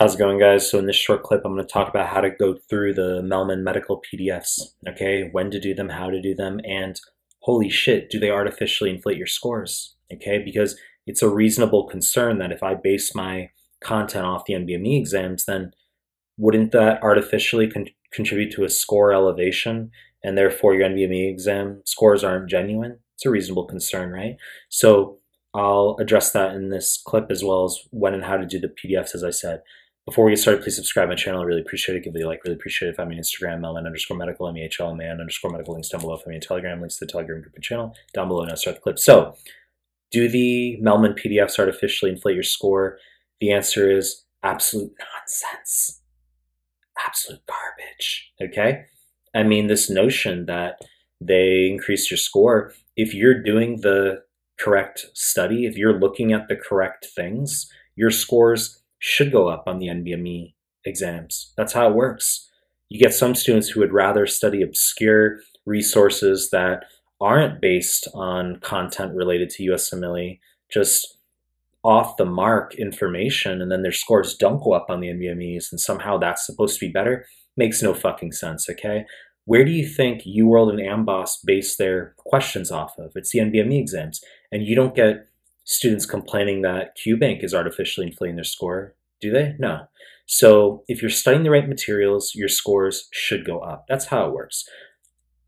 How's it going, guys? So in this short clip, I'm going to talk about how to go through the Mehlman medical PDFs, okay? When to do them, how to do them, and holy shit, do they artificially inflate your scores, okay? Because it's a reasonable concern that if I base my content off the NBME exams, then wouldn't that artificially con contribute to a score elevation and therefore your NBME exam scores aren't genuine? It's a reasonable concern, right? So I'll address that in this clip as well as when and how to do the PDFs, as I said. Before we get started, please subscribe my channel. I really appreciate it. Give it a like. Really appreciate it. Find me on Instagram, mehlman underscore medical, M-E-H-L, man underscore medical. Links down below. Find me on Telegram. Links to the Telegram group and channel down below. Now start the clip. So, do the Mehlman PDFs artificially inflate your score? The answer is absolute nonsense. Absolute garbage. Okay? I mean, this notion that they increase your score, if you're doing the correct study, if you're looking at the correct things, your scores should go up on the NBME exams. That's how it works. You get some students who would rather study obscure resources that aren't based on content related to USMLE, just off the mark information, and then their scores don't go up on the NBMEs, and somehow that's supposed to be better. Makes no fucking sense, okay? Where do you think UWorld and AMBOSS base their questions off of? It's the NBME exams. And you don't get students complaining that QBank is artificially inflating their score. Do they? No. So if you're studying the right materials, your scores should go up. That's how it works.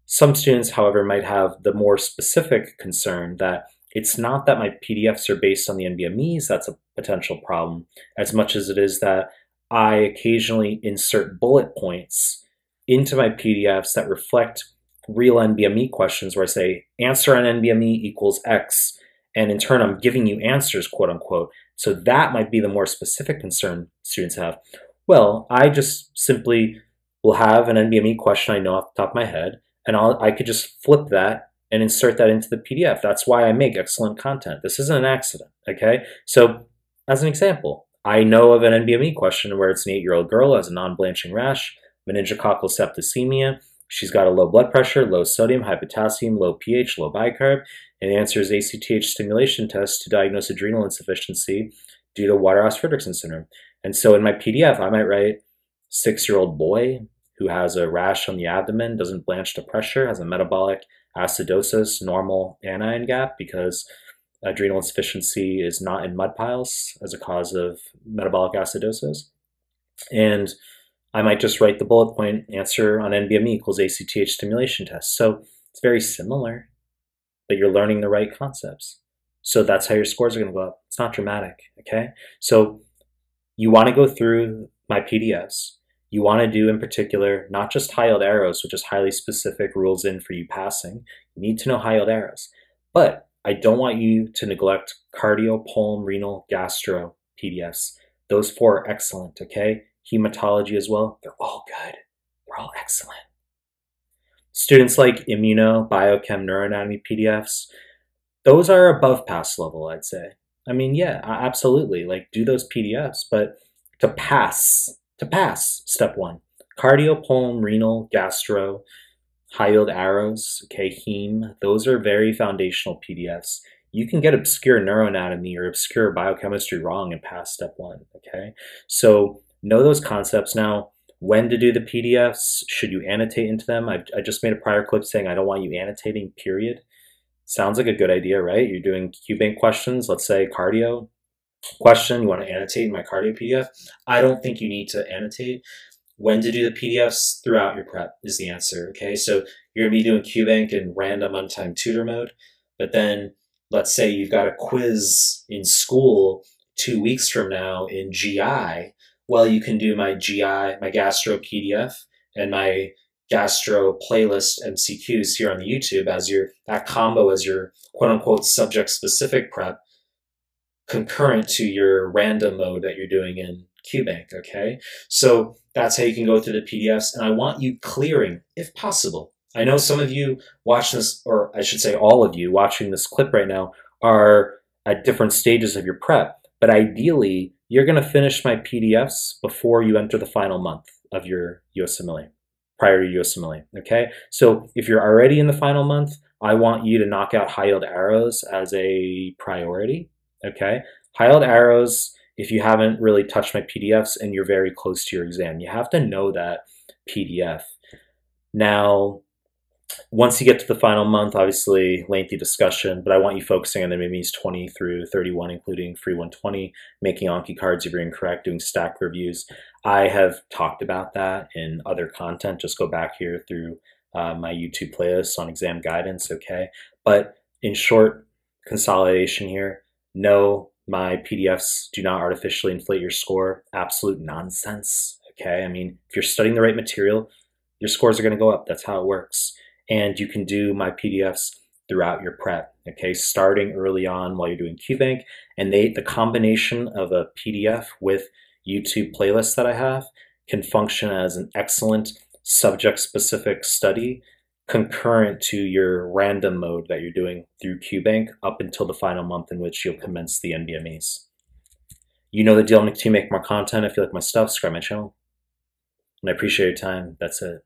Some students, however, might have the more specific concern that it's not that my PDFs are based on the NBMEs, that's a potential problem, as much as it is that I occasionally insert bullet points into my PDFs that reflect real NBME questions where I say answer on NBME equals X and in turn i'm giving you answers quote unquote so that might be the more specific concern students have. Well i just simply will have an nbme question i know off the top of my head and I'll, i could just flip that and insert that into the pdf that's why i make excellent content. This isn't an accident okay? So as an example i know of an nbme question where it's an eight-year-old girl has a non-blanching rash meningococcal septicemia. She's got a low blood pressure, low sodium, high potassium, low pH, low bicarb, and the answer is ACTH stimulation test to diagnose adrenal insufficiency due to Waterhouse-Friderichsen syndrome. And so in my PDF, I might write six-year-old boy who has a rash on the abdomen, doesn't blanch to pressure, has a metabolic acidosis, normal anion gap because adrenal insufficiency is not in MUDPILES as a cause of metabolic acidosis. And I might just write the bullet point answer on NBME equals ACTH stimulation test. So it's very similar, you're learning the right concepts. So that's how your scores are going to go up. It's not dramatic, okay? So you want to go through my PDFs. You want to do in particular not just high yield arrows, which is highly specific rules in for you passing. You need to know high yield arrows. But I don't want you to neglect cardio, pulm, renal, gastro PDFs. Those four are excellent, okay? hematology as well, they're all good. They're all excellent. Students like immuno, biochem, neuroanatomy PDFs, those are above pass level, I'd say. I mean, yeah, absolutely. Like, do those PDFs, but to pass, to pass, step one, cardio, pulm, renal, gastro, high yield arrows, okay, heme, those are very foundational PDFs. You can get obscure neuroanatomy or obscure biochemistry wrong and pass step one, okay? So know those concepts now. When to do the PDFs? Should you annotate into them? I've, I just made a prior clip saying I don't want you annotating, period. Sounds like a good idea, right? You're doing QBank questions, let's say cardio question, you want to annotate in my cardio PDF. I don't think you need to annotate. When to do the PDFs throughout your prep is the answer, okay? So you're going to be doing QBank in random untimed tutor mode, but then let's say you've got a quiz in school two weeks from now in GI well, you can do my GI, my gastro PDF, and my gastro playlist MCQs here on the YouTube as your that combo as your quote unquote subject specific prep concurrent to your random mode that you're doing in QBank. Okay, so that's how you can go through the PDFs, and I want you clearing if possible. I know some of you watching this, or I should say, all of you watching this clip right now are at different stages of your prep, but ideally you're going to finish my PDFs before you enter the final month of your USMLE, prior to USMLE, okay? So if you're already in the final month, I want you to knock out high yield arrows as a priority, okay? High yield arrows, if you haven't really touched my PDFs and you're very close to your exam, you have to know that PDF. Now, once you get to the final month, obviously lengthy discussion, but I want you focusing on the NBMEs 20 through 31, including free 120, making Anki cards if you're incorrect, doing stack reviews. I have talked about that in other content. Just go back here through uh, my YouTube playlist on exam guidance, okay? But in short, consolidation here, no, my PDFs do not artificially inflate your score. Absolute nonsense, okay? I mean, if you're studying the right material, your scores are to go up. That's how it works and you can do my PDFs throughout your prep. Okay, starting early on while you're doing QBank, and they the combination of a PDF with YouTube playlists that I have can function as an excellent subject-specific study concurrent to your random mode that you're doing through QBank up until the final month in which you'll commence the NBMEs. You know the deal. To make more content. If you like my stuff, subscribe my channel. And I appreciate your time. That's it.